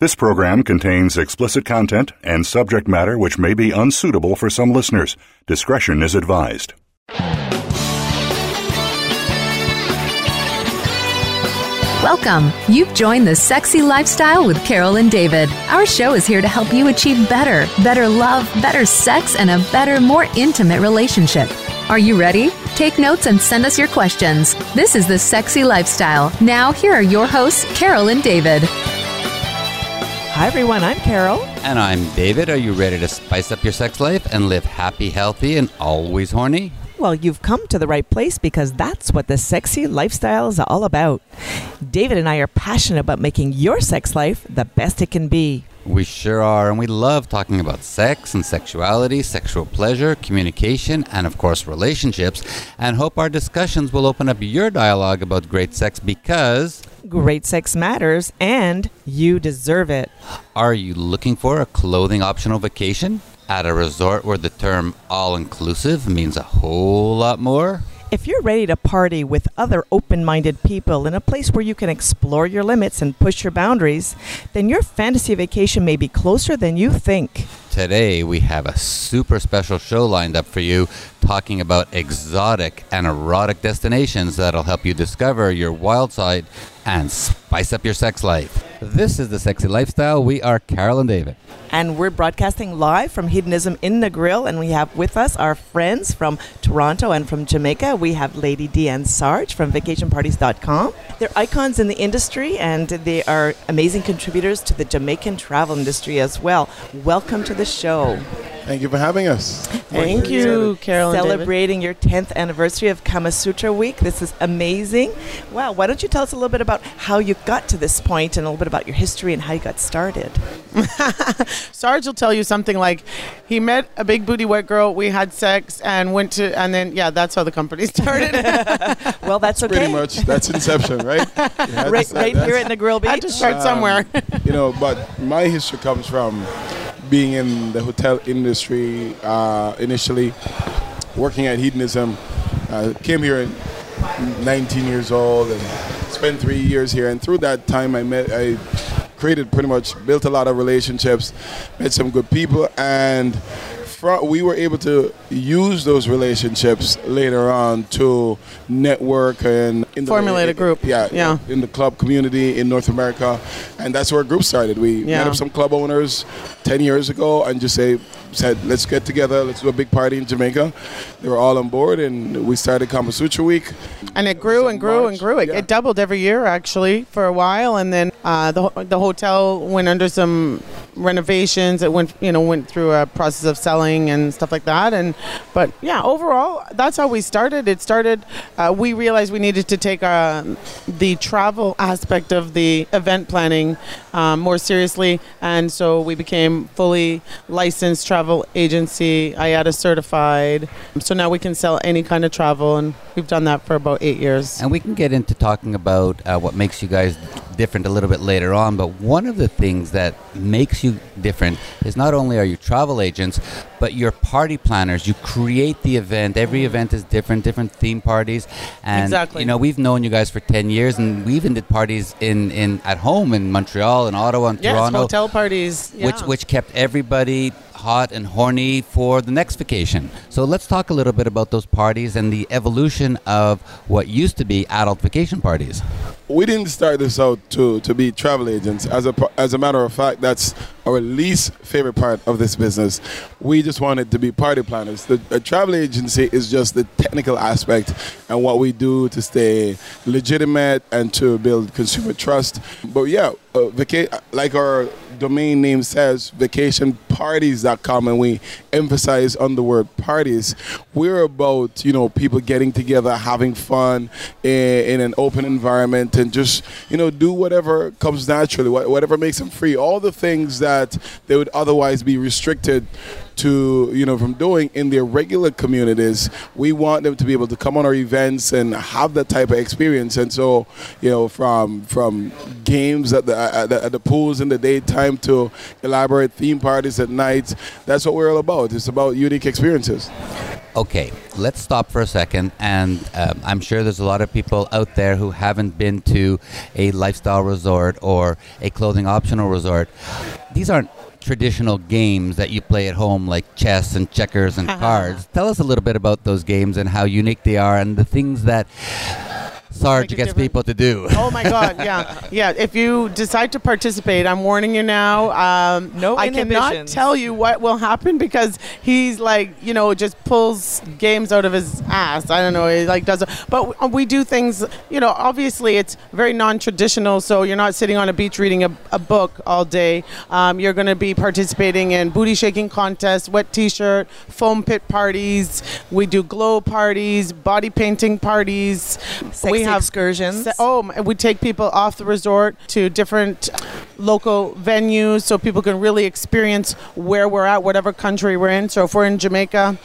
This program contains explicit content and subject matter which may be unsuitable for some listeners. Discretion is advised. Welcome. You've joined the Sexy Lifestyle with Carol and David. Our show is here to help you achieve better, better love, better sex, and a better, more intimate relationship. Are you ready? Take notes and send us your questions. This is the Sexy Lifestyle. Now, here are your hosts, Carol and David. Hi, everyone. I'm Carol. And I'm David. Are you ready to spice up your sex life and live happy, healthy, and always horny? Well, you've come to the right place because that's what the sexy lifestyle is all about. David and I are passionate about making your sex life the best it can be. We sure are, and we love talking about sex and sexuality, sexual pleasure, communication, and of course, relationships. And hope our discussions will open up your dialogue about great sex because. Great sex matters, and you deserve it. Are you looking for a clothing optional vacation? At a resort where the term all inclusive means a whole lot more? If you're ready to party with other open minded people in a place where you can explore your limits and push your boundaries, then your fantasy vacation may be closer than you think. Today, we have a super special show lined up for you talking about exotic and erotic destinations that'll help you discover your wild side and spice up your sex life. This is the Sexy Lifestyle. We are Carol and David. And we're broadcasting live from Hedonism in Negril. And we have with us our friends from Toronto and from Jamaica. We have Lady Dee and Sarge from vacationparties.com. They're icons in the industry and they are amazing contributors to the Jamaican travel industry as well. Welcome to the show. Thank you for having us. Thank you, Carol. Celebrating your 10th anniversary of Kama Sutra Week. This is amazing. Wow. Why don't you tell us a little bit about how you got to this point and a little bit about your history and how you got started? Sarge will tell you something like he met a big booty white girl, we had sex, and went to, and then, yeah, that's how the company started. well, that's okay. Pretty much. That's Inception, right? right right here at Negril Beach. Had to start um, somewhere. you know, but my history comes from being in the hotel industry uh, initially, working at Hedonism. Uh, came here at 19 years old and spent three years here. And through that time, I met, I created pretty much, built a lot of relationships, met some good people, and fro- we were able to use those relationships later on to network and in the- Formulate a group. Yeah, Yeah. in the club community in North America, and that's where a group started. We met up some club owners ten years ago and just say said let's get together, let's do a big party in Jamaica. They were all on board, and we started Kama Sutra Week. and it grew and grew and grew. It, yeah. it doubled every year, actually, for a while. And then uh, the, the hotel went under some renovations. It went, you know, went through a process of selling and stuff like that. And but yeah, overall, that's how we started. It started. Uh, we realized we needed to take uh, the travel aspect of the event planning um, more seriously, and so we became fully licensed travel agency, IATA certified. So now we can sell any kind of travel, and we've done that for about eight years. And we can get into talking about uh, what makes you guys different a little bit later on. But one of the things that makes you different is not only are you travel agents, but you're party planners. You create the event. Every event is different, different theme parties. And Exactly. you know, we've known you guys for ten years, and we even did parties in, in at home in Montreal and Ottawa and Yes, Toronto, hotel parties. which which kept everybody hot and horny for the next vacation. So let's talk a little bit about those parties and the evolution of what used to be adult vacation parties. we didn't start this out to, to be travel agents. As a, as a matter of fact, that's our least favorite part of this business. We just wanted to be party planners. The travel agency is just the technical aspect and what we do to stay legitimate and to build consumer trust. But yeah, uh, vaca- like our domain name says, vacationparties.com, and we emphasize on the word parties. We're about, you know, people getting together, having fun in, in an open environment and just, you know, do whatever comes naturally, whatever makes them free. All the things that they would otherwise be restricted to you know from doing in their regular communities we want them to be able to come on our events and have that type of experience and so you know from from games at the at the, at the pools in the daytime to elaborate theme parties at night that's what we're all about it's about unique experiences Okay, let's stop for a second. And um, I'm sure there's a lot of people out there who haven't been to a lifestyle resort or a clothing optional resort. These aren't traditional games that you play at home like chess and checkers and cards. Tell us a little bit about those games and how unique they are and the things that Sarge Make it gets different. people to do. Oh my God! Yeah, yeah. If you decide to participate, I'm warning you now. Um, No I cannot tell you what will happen because he's like, you know, just pulls games out of his ass. I don't know. He like does. But we do things. You know, obviously it's very non-traditional. So you're not sitting on a beach reading a, a book all day. Um, you're going to be participating in booty shaking contests, wet T-shirt, foam pit parties. We do glow parties, body painting parties. Sexy excursions. Se- oh, we take people off the resort to different local venues so people can really experience where we're at, whatever country we're in. So if we're in Jamaica,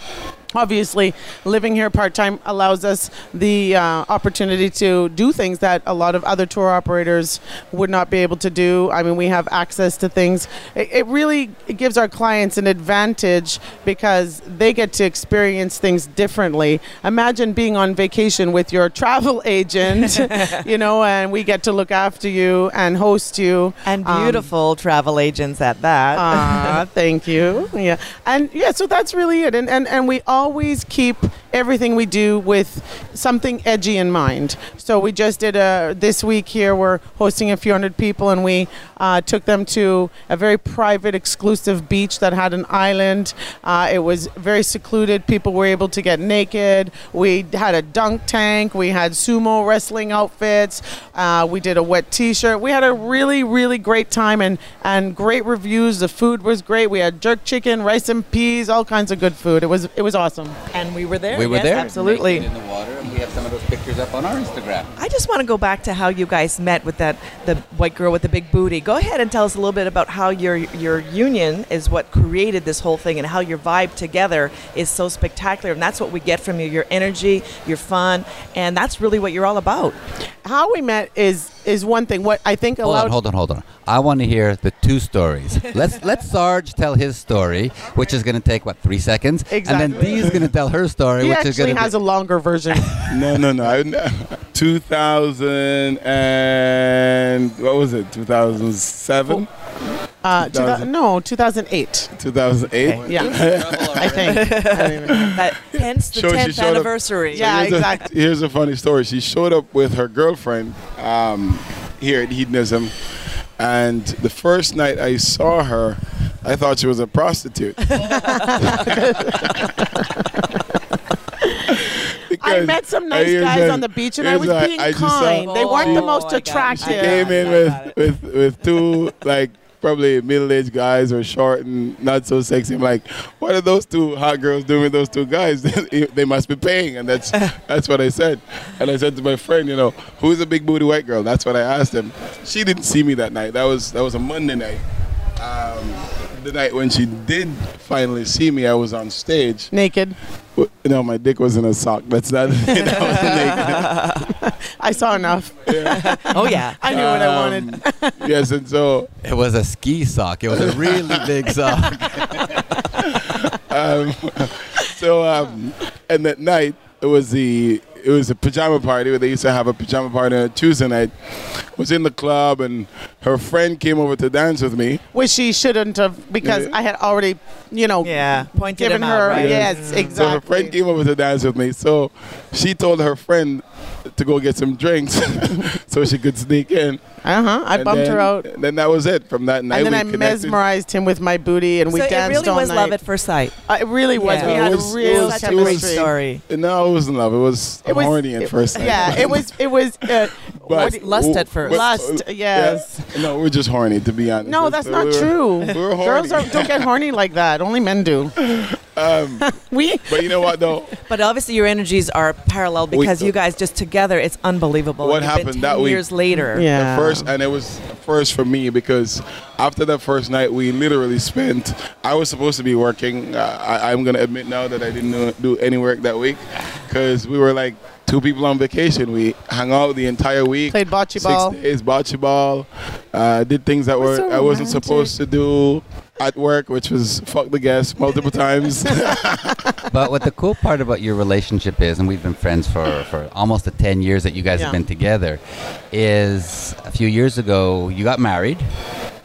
obviously living here part-time allows us the uh, opportunity to do things that a lot of other tour operators would not be able to do i mean we have access to things it, it really it gives our clients an advantage because they get to experience things differently imagine being on vacation with your travel agent you know and we get to look after you and host you And Um, beautiful travel agents at that. Ah, thank you. Yeah, and yeah, so that's really it. And and and we always keep everything we do with something edgy in mind. So we just did a this week here. We're hosting a few hundred people, and we uh, took them to a very private, exclusive beach that had an island. Uh, it was very secluded. People were able to get naked. We had a dunk tank. We had sumo wrestling outfits. Uh, we did a wet T-shirt. We had a really, really great time and and great reviews. The food was great. We had jerk chicken, rice and peas, all kinds of good food. It was it was awesome. And we were there. we were yes, there. Absolutely. in the water, and we have some of those pictures up on our Instagram. I just want to go back to how you guys met with that the white girl with the big booty. Go ahead and tell us a little bit about how your your union is what created this whole thing and how your vibe together is so spectacular. And that's what we get from you: your energy, your fun, and that's really what you're all about. How we met is is one thing. What I think allowed. Hold on, hold on, hold on. I want to hear the two stories. let's let Sarge tell his story, which is going to take what three seconds, and then Exactly. Dee is going to tell her story, he which is going to be has a longer version. No, no, no. I, 2000 and what was it? 2007, Uh, 2000. 2000, no, 2008. 2008. Yeah, I think. I don't even know. That hence the So 10th showed up- anniversary. Yeah. here's exactly. A, here's a funny story. She showed up with her girlfriend um, here at Hedonism, and the first night I saw her, I thought she was a prostitute. I met some nice guys a- on the beach, and I was a- being I just saw- kind. they weren't the Oh, most I got. She came in with, with, with two like probably middle-aged guys or short and not so sexy. I'm like, what are those two hot girls doing with those two guys? they must be paying, and that's that's what I said. And I said to my friend, you know, who's a big booty white girl? That's what I asked him. She didn't see me that night. That was that was a Monday night. Um, the night when she did finally see me, I was on stage. Naked. You know, my dick was in a sock. That's not. that was naked. I saw enough. Oh yeah. I knew what I wanted. Um, yes, and so It was a ski sock. It was a really big sock. um, so um, and that night it was the it was a pajama party where they used to have a pajama party on a Tuesday night. Was in the club and her friend came over to dance with me. Which she shouldn't have, because Yeah. I had already, you know, Yeah. Pointed given him out, her. right? Yes, exactly. So her friend came over to dance with me. So she told her friend to go get some drinks so she could sneak in. Uh huh. I And bumped then- her out, Then that was it. From that night, and then we I connected. mesmerized him with my booty, and we so danced it really was night. love at first sight. Uh, it really was. Yeah. We had was- a it real Such a it great story. No, it wasn't love. It was, It was- horny at first. sight. Yeah, it was. It was. Uh, But- Lust at first. Lust, yes. Yeah. No, we're just horny, to be honest. no, that's not we were- true. We were horny. Girls are, don't get horny like that. Only men do. Um, We. but you know what, though? But obviously, your energies are parallel We- because you guys just together, it's unbelievable. What happened 10 that week- years later? Yeah. The first, and it was first for me because after that first night, we literally spent. I was supposed to be working. Uh, I, I'm gonna admit now that I didn't do, do any work that week because we were like two people on vacation. We hung out the entire week. Played bocce ball. six ball. days bocce ball. Uh, did things that We're were so I wasn't supposed to do. at work, which was fuck the guests multiple times. but what the cool part about your relationship is, and we've been friends for, for almost the 10 years that you guys Yeah. have been together, is a few years ago you got married.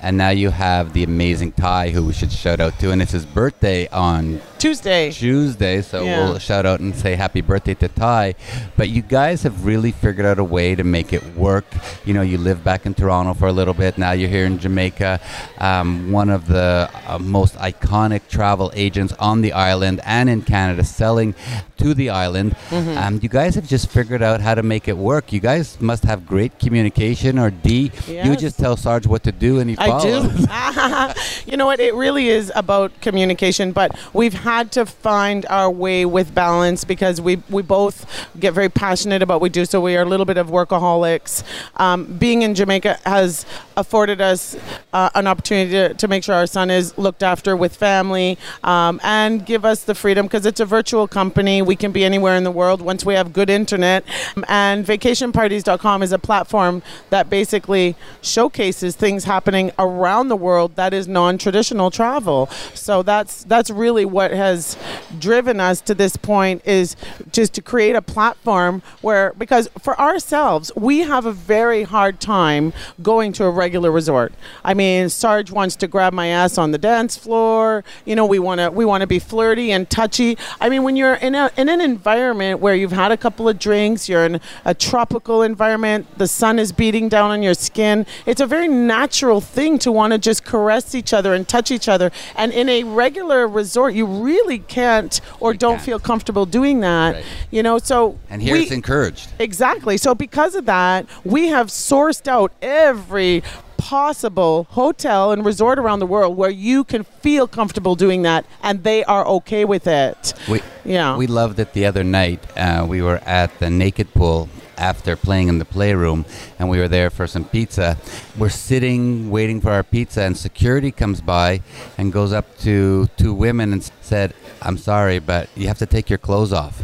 And now you have the amazing Ty, who we should shout out to, and it's his birthday on Tuesday. Tuesday, so Yeah. we'll shout out and say happy birthday to Ty. But you guys have really figured out a way to make it work. You know, you live back in Toronto for a little bit. Now you're here in Jamaica, um, one of the uh, most iconic travel agents on the island and in Canada, selling to the island. Mm-hmm. Um, you guys have just figured out how to make it work. You guys must have great communication, or Dee, you just tell Sarge what to do and he I follows. do. you know what? It really is about communication, but we've had to find our way with balance because we we both get very passionate about what we do. So we are a little bit of workaholics. Um, being in Jamaica has afforded us uh, an opportunity to, to make sure our son is looked after with family um, and give us the freedom because it's a virtual company. We can be anywhere in the world once we have good internet. And vacationparties.com is a platform that basically showcases things happening around the world that is non-traditional travel. So that's that's really what has driven us to this point is just to create a platform where because for ourselves we have a very hard time going to a regular resort. I mean, Sarge wants to grab my ass on the dance floor. You know, we want to we want to be flirty and touchy. I mean, when you're in a in an environment where you've had a couple of drinks, you're in a tropical environment, the sun is beating down on your skin. It's a very natural thing to want to just caress each other and touch each other. And in a regular resort, you really can't or You don't can't. feel comfortable doing that. Right. You know, so And here we- it's encouraged. Exactly. So because of that, we have sourced out every possible hotel and resort around the world where you can feel comfortable doing that and they are okay with it. We, Yeah. we loved it the other night. Uh, we were at the Naked Pool after playing in the playroom, and we were there for some pizza. We're sitting waiting for our pizza, and security comes by and goes up to two women and said, "I'm sorry, but you have to take your clothes off."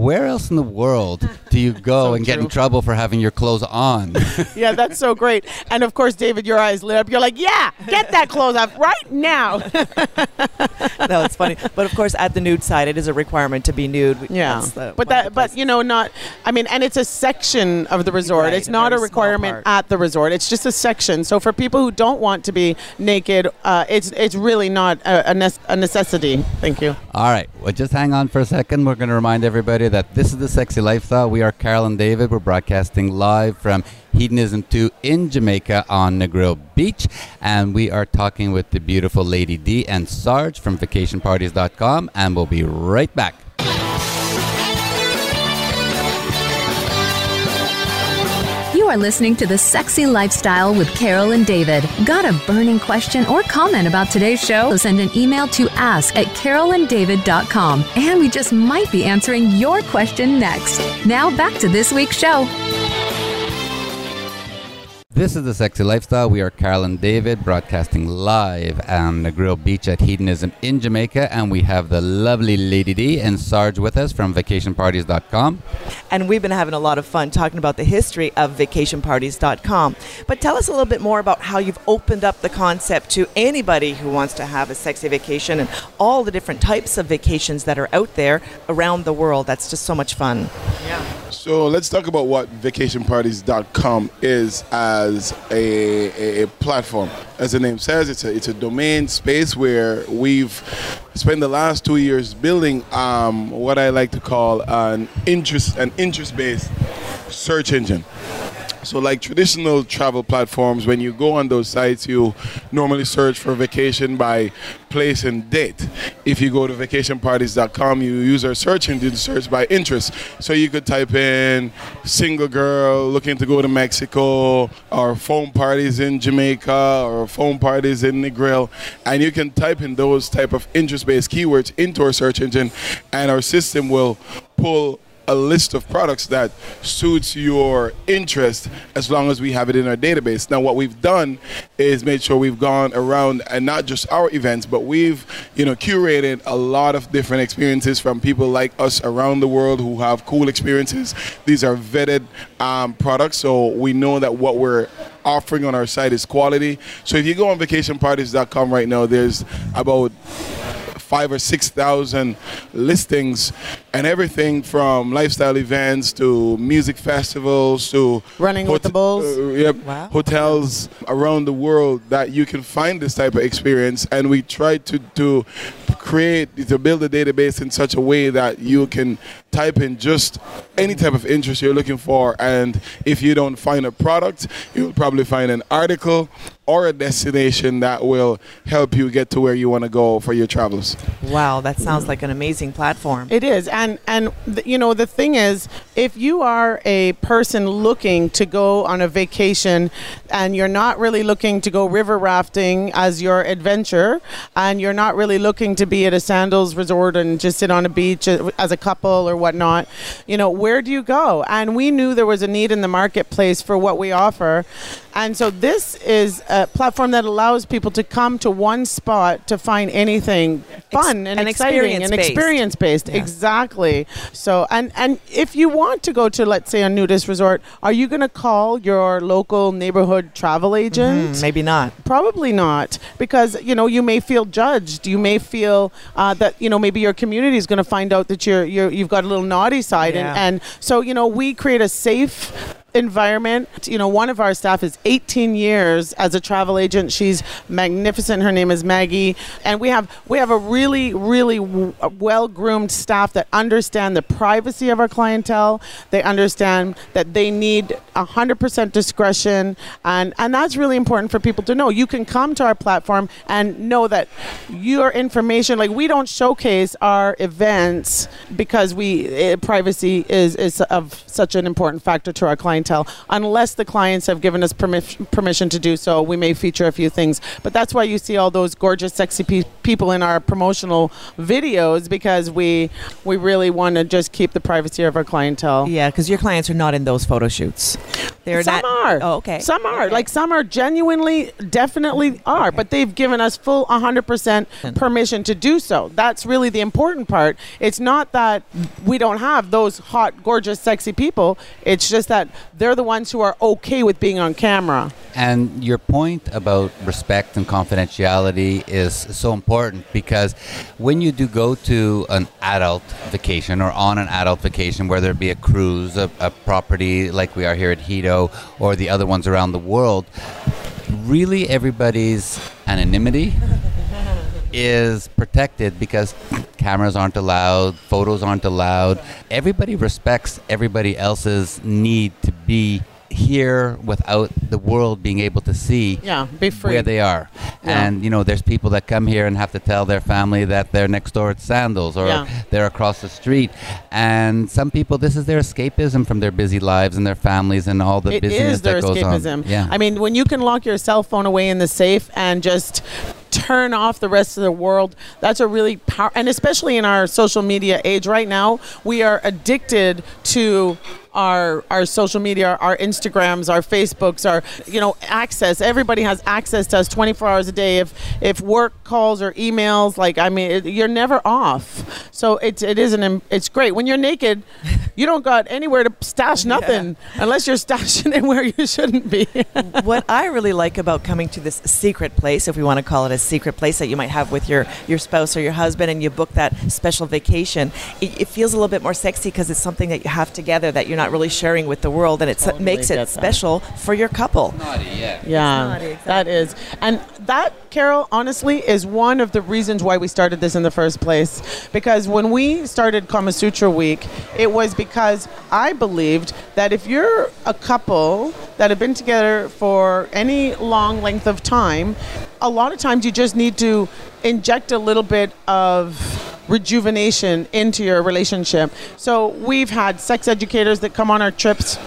Where else in the world do you go So and get in trouble for having your clothes on? yeah, that's so great. And of course, David, your eyes lit up. You're like, yeah, get that clothes off right now. no, it's funny. But of course, at the nude side, it is a requirement to be nude. Yeah, the- but that, but you know, not. I mean, and it's a section of the resort. Right, it's not a requirement at the resort. It's just a section. So for people who don't want to be naked, uh, it's it's really not a, a, nec- a necessity. Thank you. All right. Well, just hang on for a second. We're going to remind everybody that this is the Sexy Lifestyle. We are Carol and David. We're broadcasting live from Hedonism 2 in Jamaica on Negril Beach. And we are talking with the beautiful Lady Dee and Sarge from vacationparties.com. And we'll be right back. Are listening to The Sexy Lifestyle with Carol and David. Got a burning question or comment about today's show? Send an email to ask at carolanddavid.com and we just might be answering your question next. Now back to this week's show. This is the Sexy Lifestyle. We are Carol and David broadcasting live on Negril Beach at Hedonism in Jamaica. And we have the lovely Lady Dee and Sarge with us from vacationparties.com. And we've been having a lot of fun talking about the history of vacationparties.com. But tell us a little bit more about how you've opened up the concept to anybody who wants to have a sexy vacation and all the different types of vacations that are out there around the world. That's just so much fun. Yeah. So let's talk about what vacationparties.com is uh, as a, a, a platform. As the name says, it's a, it's a domain space where we've spent the last two years building um, what I like to call an interest an interest based search engine. So, like traditional travel platforms, when you go on those sites, you normally search for vacation by place and date. If you go to vacationparties.com, you use our search engine to search by interest. So, you could type in single girl looking to go to Mexico, or foam parties in Jamaica, or foam parties in Negril, and you can type in those type of interest based keywords into our search engine, and our system will pull a list of products that suits your interest as long as we have it in our database. Now, what we've done is made sure we've gone around and not just our events, but we've you know curated a lot of different experiences from people like us around the world who have cool experiences. These are vetted um, products, so we know that what we're offering on our site is quality. So if you go on vacationparties.com right now, there's about five or six thousand listings and everything from lifestyle events to music festivals to Running with the Bulls. uh, yep, Wow. hotels around the world that you can find this type of experience and we try to to create to build a database in such a way that you can type in just any type of interest you're looking for and if you don't find a product you'll probably find an article or a destination that will help you get to where you want to go for your travels Wow, that sounds like an amazing platform. It is, and and you know the thing is, if you are a person looking to go on a vacation, and you're not really looking to go river rafting as your adventure, and you're not really looking to be at a sandals resort and just sit on a beach as a couple or whatnot, you know where do you go? And we knew there was a need in the marketplace for what we offer, and so this is a platform that allows people to come to one spot to find anything fun and, and exciting and experience-based. experience based. Yeah. Exactly. So, and and if you want to go to, let's say, a nudist resort, are you going to call your local neighborhood travel agent? Hmm, maybe not. Probably not, because you know you may feel judged. You may feel uh, that you know maybe your community is going to find out that you're, you're you've got a little naughty side, Yeah. and and so you know we create a safe environment. You know, one of our staff is 18 years as a travel agent. She's magnificent. Her name is Maggie, and we have we have a really really w- well groomed staff that understand the privacy of our clientele. They understand that they need 100% discretion, and and that's really important for people to know. You can come to our platform and know that your information, like we don't showcase our events because we eh, privacy is is of such an important factor to our clientele. Unless the clients have given us permi- permission to do so, we may feature a few things. But that's why you see all those gorgeous, sexy pe- people in our promotional videos because we we really want to just keep the privacy of our clientele. Yeah, because your clients are not in those photo shoots. They're some not. are. Oh, okay. Some are. Okay. Like some are genuinely, definitely are. But they've given us full 100% permission to do so. That's really the important part. It's not that we don't have those hot, gorgeous, sexy people. It's just that they're the ones who are okay with being on camera. And your point about respect and confidentiality is so important because when you do go to an adult vacation or on an adult vacation, whether it be a cruise, a, a property like we are here at Hedo, or the other ones around the world, really everybody's anonymity is protected because cameras aren't allowed, photos aren't allowed. Everybody respects everybody else's need to be here without the world being able to see Yeah, be free. where they are. Yeah. And you know, there's people that come here and have to tell their family that they're next door at Sandals or Yeah. they're across the street. And some people, this is their escapism from their busy lives and their families and all the It busyness is their that goes escapism. on. Yeah. I mean, when you can lock your cell phone away in the safe and just turn off the rest of the world, that's a really power. And especially in our social media age right now, we are addicted to our our social media, our Instagrams, our Facebooks, our you know access. Everybody has access to us 24 hours a day. If if work calls or emails, like I mean, it, you're never off. So it's it is an it's great when you're naked. You don't got anywhere to stash nothing unless you're stashing it where you shouldn't be. what I really like about coming to this secret place, if we want to call it a secret place that you might have with your, your spouse or your husband, and you book that special vacation, it, it feels a little bit more sexy because it's something that you have together that you're not really sharing with the world, and it Totally makes get it that. special for your couple. Yeah, naughty, that is. And that, Carol, honestly, is one of the reasons why we started this in the first place. Because when we started Kama Sutra Week, it was because I believed that if you're a couple that have been together for any long length of time, a lot of times you just need to inject a little bit of rejuvenation into your relationship. So we've had sex educators that come on our trips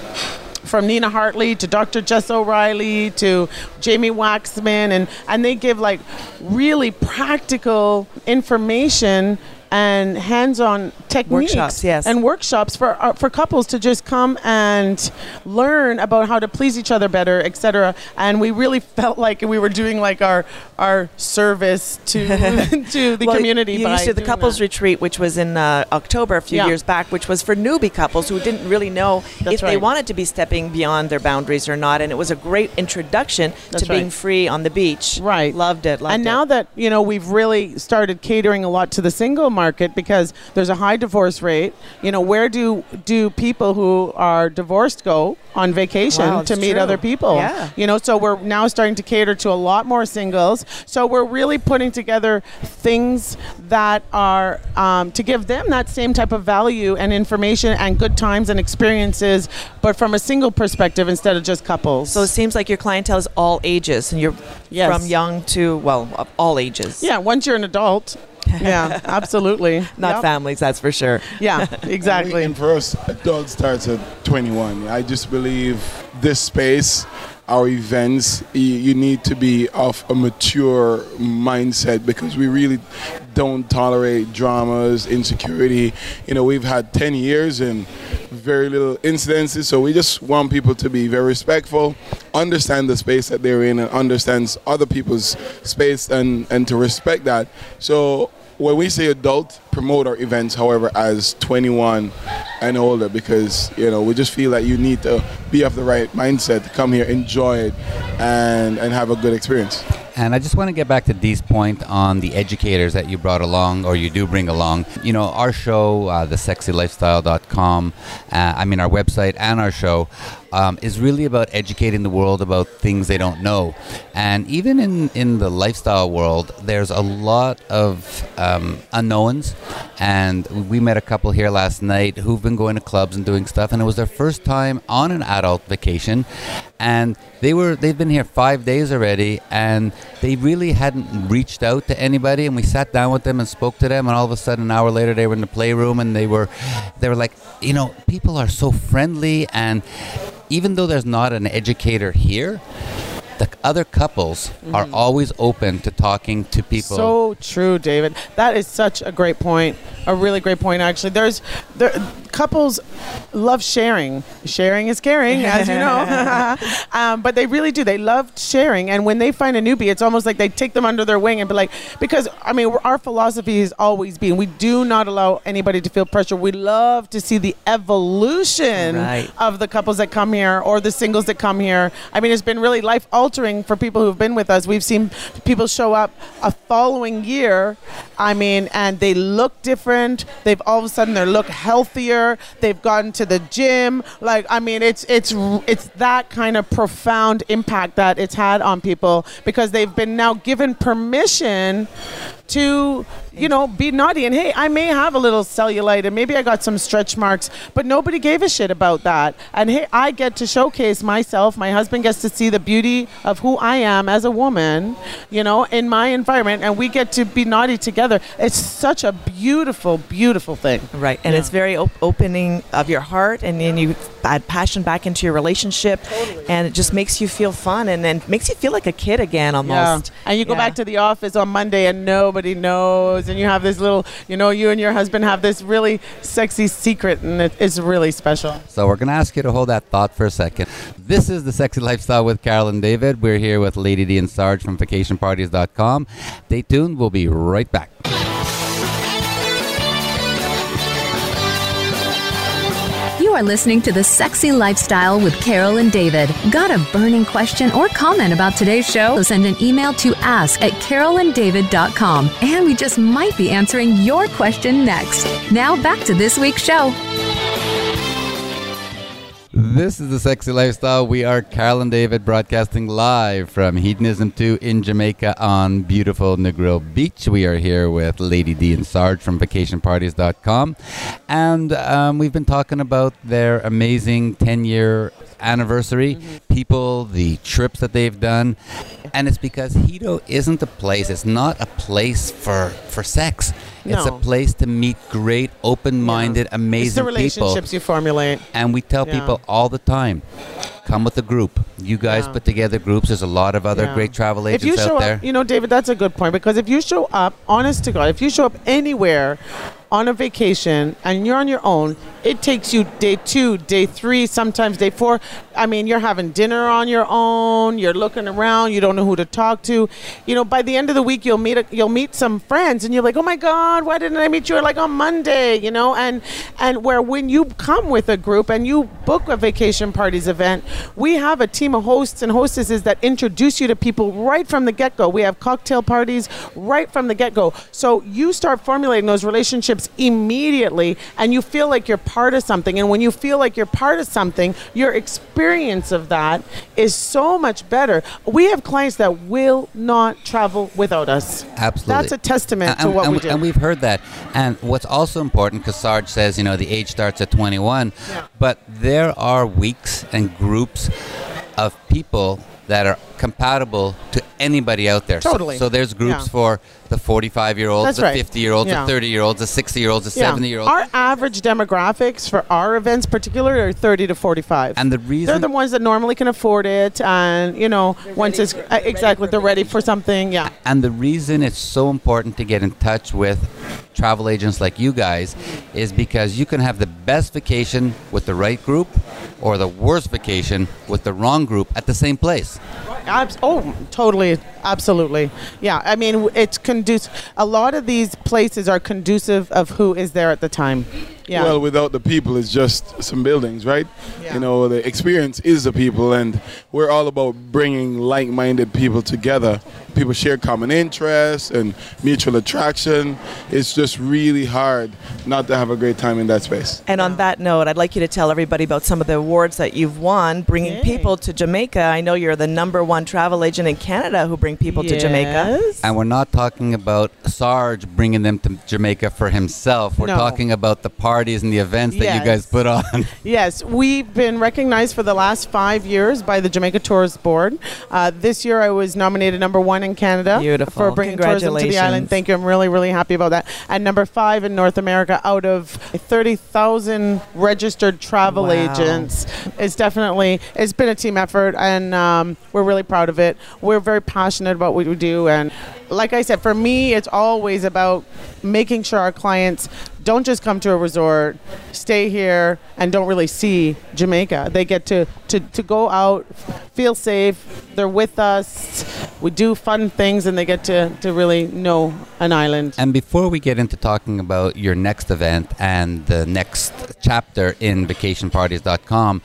from Nina Hartley to Dr. Jess O'Reilly to Jamye Waxman, and, and they give like really practical information and hands-on techniques Workshops, yes. and workshops for uh, for couples to just come and learn about how to please each other better, etc. And we really felt like we were doing like our our service to to the Well, community. You used to the couples that. retreat, which was in uh, October a few Yeah. years back, which was for newbie couples who didn't really know That's if they wanted to be stepping beyond their boundaries or not. And it was a great introduction That's to being free on the beach. Right. Loved it. Loved and it. now that you know we've really started catering a lot to the single market because there's a high divorce rate. You know, where do do people who are divorced go on vacation Wow, to meet true. other people? Yeah. You know, so we're now starting to cater to a lot more singles. So we're really putting together things that are um, to give them that same type of value and information and good times and experiences, but from a single perspective instead of just couples. So it seems like your clientele is all ages, and you're Yes. from young to well, all ages. yeah, once you're an adult. Yeah, absolutely. Not Yep. families, that's for sure. Yeah, exactly. And for us, adult starts at 21. I just believe this space, our events, you need to be of a mature mindset because we really don't tolerate dramas, insecurity. You know, we've had 10 years and very little incidences, so we just want people to be very respectful, understand the space that they're in, and understands other people's space, and and to respect that. So when we say adult, promote our events, however, as 21 and older, because you know we just feel that you need to be of the right mindset to come here, enjoy it, and and have a good experience. And I just want to get back to Dee's point on the educators that you brought along, or you do bring along. You know, our show, uh, thesexylifestyle.com, uh, I mean, our website and our show, um, is really about educating the world about things they don't know. And even in, in the lifestyle world, there's a lot of um, unknowns. And we met a couple here last night who've been going to clubs and doing stuff, and it was their first time on an adult vacation. And they were they've been here five days already, and they really hadn't reached out to anybody. And we sat down with them and spoke to them, and all of a sudden, an hour later, they were in the playroom, and they were they were like, you know, people are so friendly, and even though there's not an educator here. The other couples are always open to talking to people. So true, David. That is such a great point. A really great point, actually. There's there, couples love sharing. Sharing is caring, as you know. um, but they really do. They love sharing, and when they find a newbie, it's almost like they take them under their wing and be like, because I mean, our philosophy has always been we do not allow anybody to feel pressure. We love to see the evolution Right. of the couples that come here or the singles that come here. I mean, it's been really life altering for people who've been with us. We've seen people show up a following year. I mean, and they look different. They've all of a sudden they look healthier. They've gone to the gym. Like, I mean, it's it's it's that kind of profound impact that it's had on people because they've been now given permission to you know be naughty and hey i may have a little cellulite and maybe i got some stretch marks but nobody gave a shit about that and hey i get to showcase myself my husband gets to see the beauty of who i am as a woman you know in my environment and we get to be naughty together it's such a beautiful beautiful thing Right, and Yeah. it's very op- opening of your heart, and then you add passion back into your relationship, and it just makes you feel fun, and then makes you feel like a kid again almost. Yeah. And you go Yeah. back to the office on Monday and nobody knows. And you have this little, you know, you and your husband have this really sexy secret and it, it's really special. So we're going to ask you to hold that thought for a second. This is the Sexy Lifestyle with Carol and David. We're here with Lady Dee and Sarge from VacationParties.com. Stay tuned. We'll be right back. You are listening to The Sexy Lifestyle with Carol and David. Got a burning question or comment about today's show? Send an email to ask at carolanddavid.com and we just might be answering your question next. Now back to this week's show. This is the Sexy Lifestyle. We are Carol and David broadcasting live from Hedonism 2 in Jamaica on beautiful Negril Beach. We are here with Lady Dee and Sarge from VacationParties.com. And um, we've been talking about their amazing 10 year anniversary, people, the trips that they've done. And it's because Hedo isn't a place, it's not a place for, for sex. It's a place to meet great, open minded, It's the amazing people. relationships you formulate. And we tell Yeah. people all the time come with a group. You guys Yeah. put together groups. There's a lot of other Yeah. great travel if you agents show out there. up, you know, David, that's a good point because if you show up, honest to God, if you show up anywhere on a vacation and you're on your own, it takes you day two, day three, sometimes day four. I mean, you're having dinner on your own. You're looking around. You don't know who to talk to. You know, by the end of the week, you'll meet a, you'll meet some friends, and you're like, oh my God, why didn't I meet you like on Monday? You know, and and where when you come with a group and you book a vacation parties event, we have a team of hosts and hostesses that introduce you to people right from the get go. We have cocktail parties right from the get go. So you start formulating those relationships immediately and you feel like you're part of something. And when you feel like you're part of something, your experience of that is so much better. We have clients that will not travel without us. Absolutely. That's a testament and, to what and, we do. and we've heard that. And what's also important, because Sarge says, you know, the age starts at 21, Yeah. but there are weeks and groups of people that are compatible to anybody out there. So- Totally. So, there's groups Yeah. for the 45 year olds, That's the right. 50 year olds, Yeah. the 30 year olds, the 60 year olds, the 70 year olds. Our average demographics for our events, particularly, are 30 to 45. And the reason they're reason the ones that normally can afford it, and you know, once it's uh, exactly they're ready for something. Yeah, And the reason it's so important to get in touch with travel agents like you guys is because you can have the best vacation with the right group or the worst vacation with the wrong group at the same place. Abs- oh, totally, absolutely. Yeah, I mean, w- it's conducive. A lot of these places are conducive of who is there at the time. Yeah. Well, without the people, it's just some buildings, right? Yeah. You know, the experience is the people, and we're all about bringing like-minded people together. People share common interests and mutual attraction. It's just really hard not to have a great time in that space. And on that note, I'd like you to tell everybody about some of the awards that you've won, bringing Yay. people to Jamaica. I know you're the number one travel agent in Canada who bring people to Jamaica. Yes. And we're not talking about Sarge bringing them to Jamaica for himself. We're No. talking about the parties and the events that you guys put on. Yes, we've been recognized for the last five years by the Jamaica Tourist Board. Uh, this year, I was nominated number one in Canada Beautiful. for bringing tourism to the island. Thank you. I'm really, really happy about that. And number five in North America out of 30,000 registered travel Wow. agents. It's definitely it's been a team effort, and um, we're really proud of it. We're very passionate about what we do, and like I said, for me, it's always about making sure our clients don't just come to a resort, stay here, and don't really see Jamaica. They get to, to, to go out, feel safe, they're with us, we do fun things, and they get to, to really know an island. And before we get into talking about your next event and the next chapter in vacationparties.com,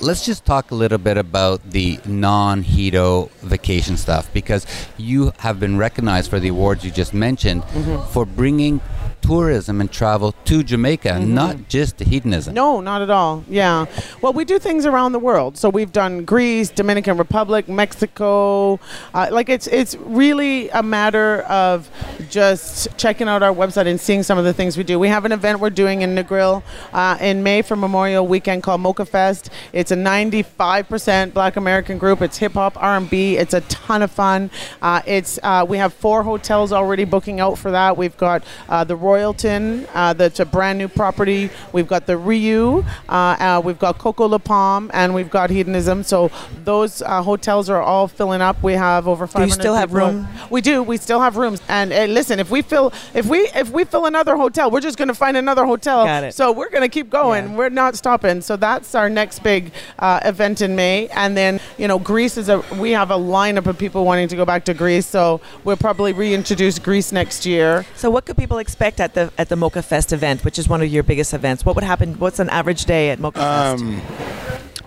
let's just talk a little bit about the non Hedo vacation stuff because you have been recognized for the awards you just mentioned Mm-hmm. for bringing tourism and travel to Jamaica, not just to hedonism. No, not at all. Yeah. Well, we do things around the world. So we've done Greece, Dominican Republic, Mexico. Uh, like it's it's really a matter of just checking out our website and seeing some of the things we do. We have an event we're doing in Negril uh, in May for Memorial Weekend called Mocha Fest. It's a 95% Black American group. It's hip hop, R&B. It's a ton of fun. Uh, it's uh, we have four hotels already booking out for that. We've got uh, the Royalton, uh, that's a brand new property. We've got the Riu, uh, uh, we've got Coco La Palm, and we've got Hedonism. So those uh, hotels are all filling up. We have over 500. you still have people. room? We do. We still have rooms. And uh, listen, if we fill, if we if we fill another hotel, we're just going to find another hotel. Got it. So we're going to keep going. Yeah. We're not stopping. So that's our next big uh, event in May. And then you know, Greece is a. We have a lineup of people wanting to go back to Greece. So we'll probably reintroduce Greece next year. So, what could people expect at the at the Mocha Fest event, which is one of your biggest events? What would happen? What's an average day at Mocha Fest? Um,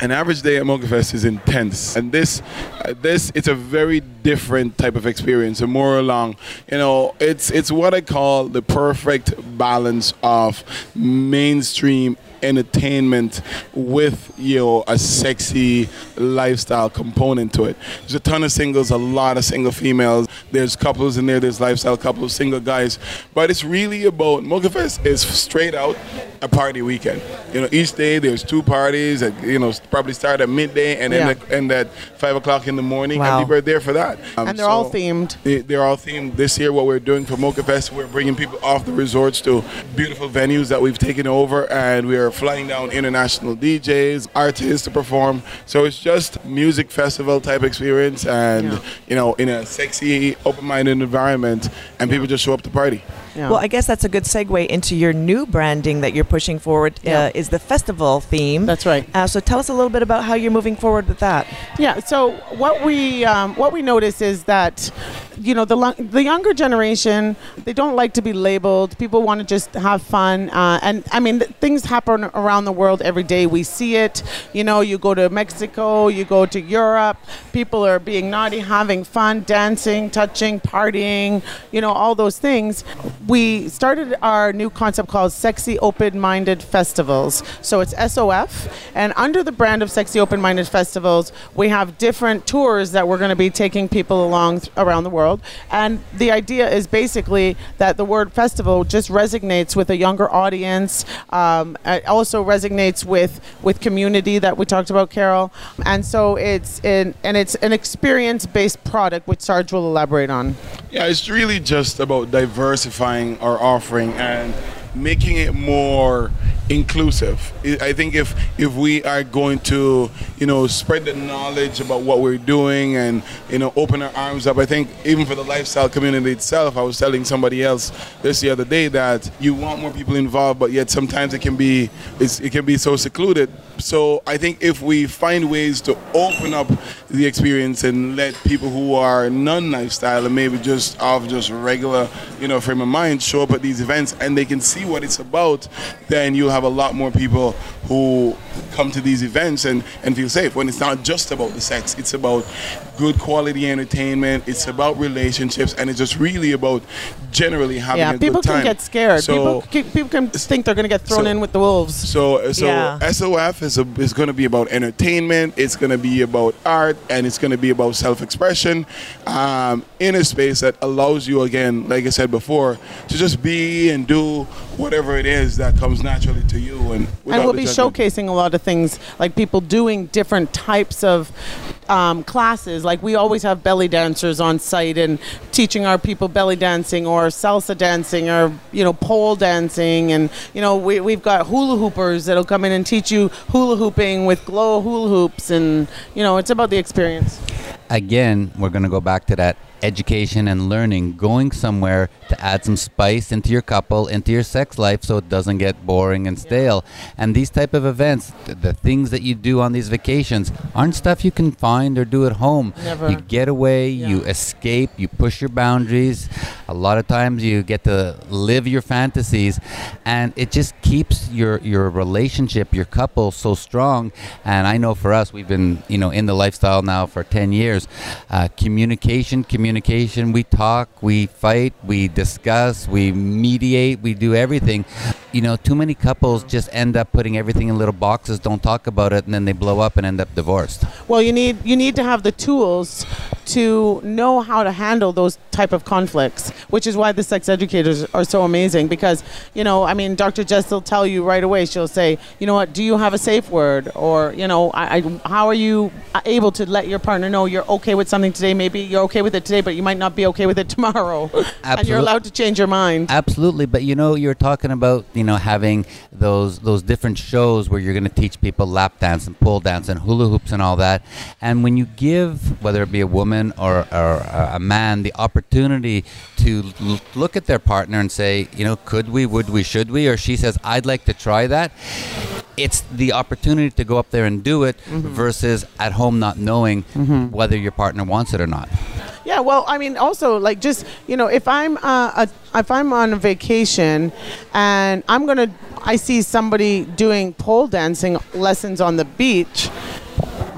An average day at Mocha Fest is intense, and this, uh, this, it's a very different type of experience, and more along, you know, it's it's what I call the perfect balance of mainstream entertainment with you know a sexy lifestyle component to it. There's a ton of singles, a lot of single females. There's couples in there. There's lifestyle couples, single guys. But it's really about Mocha Fest is straight out a party weekend. You know, each day there's two parties. You know, probably start at midday and Yeah. end, at, end at five o'clock in the morning, Wow. and people are there for that. Um, and they're all themed. they- They're all themed. This year, what we're doing for Mocha Fest, we're bringing people off the resorts to beautiful venues that we've taken over, and we are flying down international DJs, artists to perform. So it's just music festival type experience, and Yeah. you know, in a sexy, open-minded environment, and people just show up to party. Yeah. Well, I guess that's a good segue into your new branding that you're pushing forward. Yeah. Uh, is the festival theme? That's right. Uh, so tell us a little bit about how you're moving forward with that. Yeah. So what we um, what we notice is that you know the lo- the younger generation they don't like to be labeled. People want to just have fun, uh, and I mean th- things happen around the world every day. We see it. You know, you go to Mexico, you go to Europe. People are being naughty, having fun, dancing, touching, partying. You know, all those things. We started our new concept called Sexy Open Minded Festivals. So it's SOF, and under the brand of Sexy Open Minded Festivals, we have different tours that we're going to be taking people along th- around the world. And the idea is basically that the word festival just resonates with a younger audience. Um, it also resonates with with community that we talked about, Carol. And so it's in, and it's an experience based product, which Sarge will elaborate on. Yeah, it's really just about diversifying our offering and making it more inclusive. I think if if we are going to, you know, spread the knowledge about what we're doing and you know open our arms up, I think even for the lifestyle community itself, I was telling somebody else this the other day that you want more people involved, but yet sometimes it can be it can be so secluded. So I think if we find ways to open up the experience and let people who are non-lifestyle and maybe just of just regular, you know, frame of mind show up at these events and they can see what it's about, then you'll have a lot more people who come to these events and, and feel safe. When it's not just about the sex, it's about good quality entertainment, it's about relationships, and it's just really about generally having yeah, a people good time. can get scared. So, people, can, people can think they're going to get thrown so- in with the wolves. so, so Yeah. SOF is a, is going to be about entertainment. It's going to be about art, and it's going to be about self-expression um, in a space that allows you, again, like I said before, to just be and do whatever it is that comes naturally to you. And and we'll be judgment. showcasing a lot of things like people doing different types of um, classes like we always have belly dancers on site and teaching our people belly dancing or salsa dancing or you know pole dancing and you know we, we've got hula hoopers that'll come in and teach you hula hooping with glow hula hoops and you know it's about the experience again, we're going to go back to that education and learning, going somewhere to add some spice into your couple, into your sex life so it doesn't get boring and stale. And these type of events, th- the things that you do on these vacations aren't stuff you can find or do at home. Never. You get away, yeah. you escape, you push your boundaries. A lot of times you get to live your fantasies and it just keeps your your relationship, your couple so strong. And I know for us, we've been, you know, in the lifestyle now for 10 years. Uh, communication, communication, we talk, we fight, we discuss, we mediate, we do everything. You know, too many couples just end up putting everything in little boxes, don't talk about it, and then they blow up and end up divorced. Well, you need you need to have the tools to know how to handle those type of conflicts, which is why the sex educators are so amazing. Because you know, I mean, Dr. Jess will tell you right away. She'll say, you know what, do you have a safe word, or you know, I, I, how are you able to let your partner know you're okay with something today? Maybe you're okay with it today, but you might not be okay with it tomorrow, and you're allowed to change your mind. Absolutely, but you know, you're talking about you know having those those different shows where you're going to teach people lap dance and pole dance and hula hoops and all that. And when you give whether it be a woman or, or a man the opportunity to l- look at their partner and say, you know, could we, would we, should we, or she says, I'd like to try that. It's the opportunity to go up there and do it versus at home not knowing whether your partner wants it or not. Yeah, well, I mean, also like just you know, if I'm uh, a, if I'm on a vacation and I'm gonna, I see somebody doing pole dancing lessons on the beach.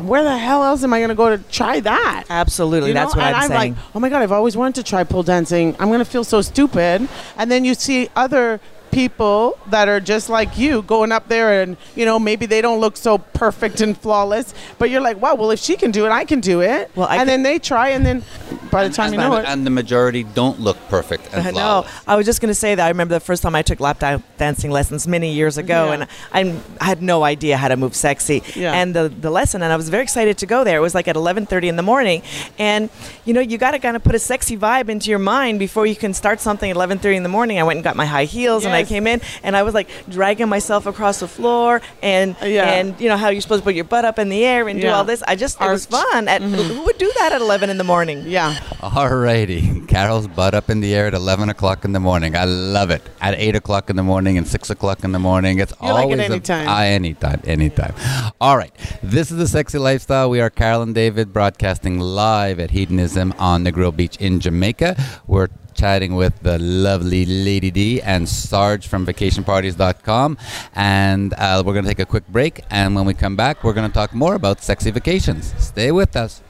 Where the hell else am I gonna go to try that? Absolutely, You know? that's what and I'm, I'm saying. like, oh my god, I've always wanted to try pole dancing. I'm gonna feel so stupid. And then you see other people that are just like you going up there and you know maybe they don't look so perfect and flawless but you're like wow well if she can do it i can do it Well, I and can- then they try and then by the time you and, know it and the majority don't look perfect and I know. flawless. I was just going to say that I remember the first time I took lap da- dancing lessons many years ago, Yeah. and I, I had no idea how to move sexy. Yeah. And the, the lesson, and I was very excited to go there. It was like at 11:30 in the morning, and you know you got to kind of put a sexy vibe into your mind before you can start something at 11:30 in the morning. I went and got my high heels, and I Yes. Came in, and I was like dragging myself across the floor, and Yeah. and you know how you're supposed to put your butt up in the air and do all this. I just it was fun. At, Who would do that at 11 in the morning? yeah Alrighty, Carol's butt up in the air at 11 o'clock in the morning. I love it. At 8 o'clock in the morning and 6 o'clock in the morning. It's You like it always a- anytime. Ah, anytime, anytime. All right, this is the Sexy Lifestyle. We are Carol and David broadcasting live at Hedonism on Negril Beach in Jamaica. We're chatting with the lovely Lady Dee and Sarge from vacationparties.com. And uh, we're going to take a quick break. And when we come back, we're going to talk more about sexy vacations. Stay with us.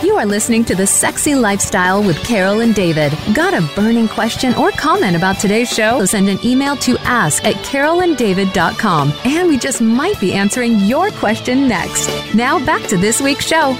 You are listening to The Sexy Lifestyle with Carol and David. Got a burning question or comment about today's show? Send an email to ask at carolanddavid.com and we just might be answering your question next. Now back to this week's show.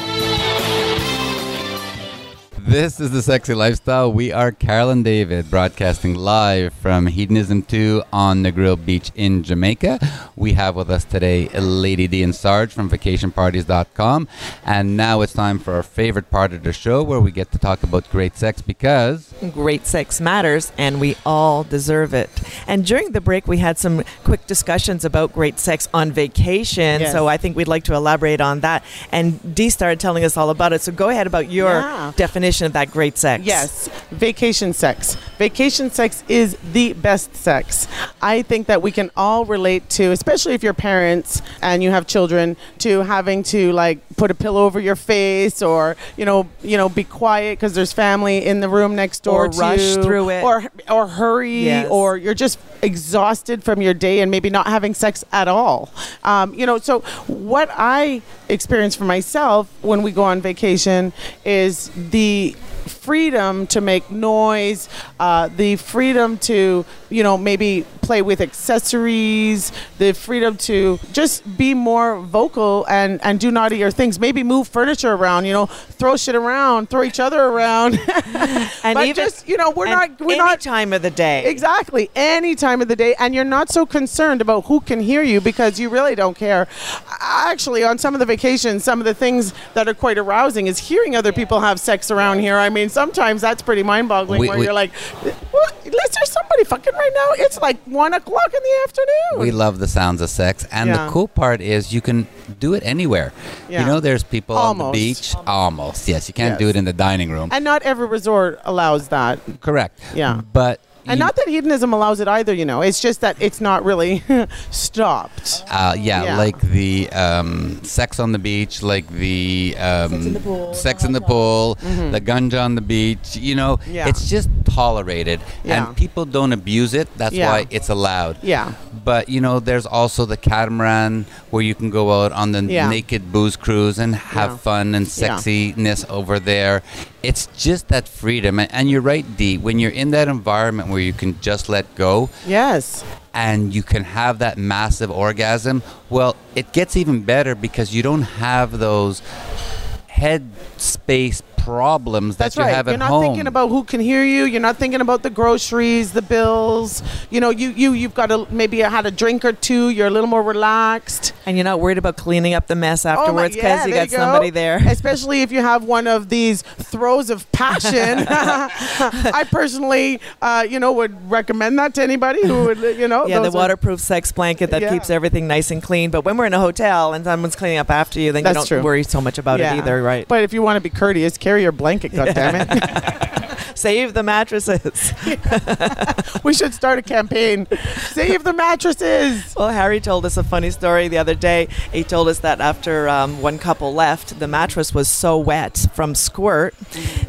This is the Sexy Lifestyle. We are Carol and David broadcasting live from Hedonism 2 on Negril Beach in Jamaica. We have with us today Lady Dee and Sarge from vacationparties.com. And now it's time for our favorite part of the show where we get to talk about great sex because great sex matters and we all deserve it. And during the break, we had some quick discussions about great sex on vacation. Yes. So I think we'd like to elaborate on that. And Dee started telling us all about it. So go ahead about your Yeah. definition of that great sex. Yes, vacation sex. Vacation sex is the best sex. I think that we can all relate to, especially if you're parents and you have children, to having to like put a pillow over your face or you know, you know, be quiet because there's family in the room next door Or to rush you, through it. or or hurry, Yes. or you're just exhausted from your day and maybe not having sex at all. Um, you know, so what I experience for myself when we go on vacation is the freedom to make noise, uh, the freedom to, you know, maybe play with accessories, the freedom to just be more vocal and, and do naughtier things. Maybe move furniture around, you know, throw shit around, throw each other around. And but even, just, you know, we're not, we're any not time of the day. Exactly. Any time of the day. And you're not so concerned about who can hear you because you really don't care. Actually, on some of the vacations, some of the things that are quite arousing is hearing other people have sex around here. I mean, sometimes that's pretty mind boggling where we- you're like, what? Is there somebody fucking right now? It's like one o'clock in the afternoon. we love the sounds of sex. And Yeah. the cool part is you can do it anywhere. Yeah. You know, there's people on the Almost. beach. Almost. Yes, you can't Yes. do it in the dining room. and not every resort allows that. Correct. Yeah. But. And not that hedonism allows it either, you know. It's just that it's not really stopped. Uh, yeah, Yeah. like the um, sex on the beach, like the um, sex in the pool, the, pool the ganja on the beach. You know, Mm-hmm. Yeah. it's just tolerated, Yeah. and people don't abuse it. That's Yeah. why it's allowed. Yeah. But you know, there's also the catamaran where you can go out on the Yeah. naked booze cruise and have Yeah. fun and Yeah. sexiness over there. It's just that freedom, and, you're right, Dee. When you're in that environment where you can just let go, Yes. and you can have that massive orgasm, well, it gets even better because you don't have those head space problems that That's you right. have at home. You're not home. thinking about who can hear you. You're not thinking about the groceries, the bills. You know, you you you've got to maybe had a drink or two. You're a little more relaxed. And you're not worried about cleaning up the mess Oh afterwards because yeah, you there got go. somebody there. Especially if you have one of these throes of passion. I personally, uh, you know, would recommend that to anybody who would, you know. Yeah, the those are- waterproof sex blanket that Yeah. keeps everything nice and clean. But when we're in a hotel and someone's cleaning up after you, then That's you don't true. worry so much about Yeah. it either, right? But if you want to be courteous, carry your blanket. goddammit. Save the mattresses. we should start a campaign. Save the mattresses. Well, Harry told us a funny story the other day. He told us that after um, one couple left, the mattress was so wet from squirt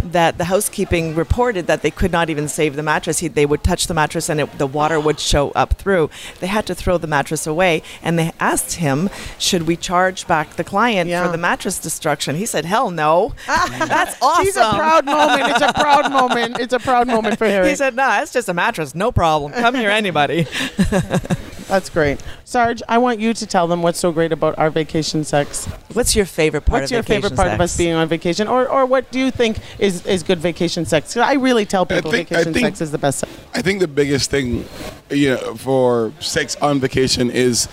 that the housekeeping reported that they could not even save the mattress. He, they would touch the mattress and it, the water would show up through. They had to throw the mattress away, and they asked him, "Should we charge back the client Yeah. for the mattress destruction?" He said, "Hell no, that's awesome." He's a proud moment. It's a proud moment. It's a proud moment for Harry. He said, "No, it's just a mattress. No problem. Come here, anybody." That's great. Sarge, I want you to tell them what's so great about our vacation sex. What's your favorite part What's of your favorite vacation part of us being on vacation? Or, or what do you think is, is good vacation sex? I really tell people think- I vacation think- sex is the best sex. I think the biggest thing, you know, for sex on vacation is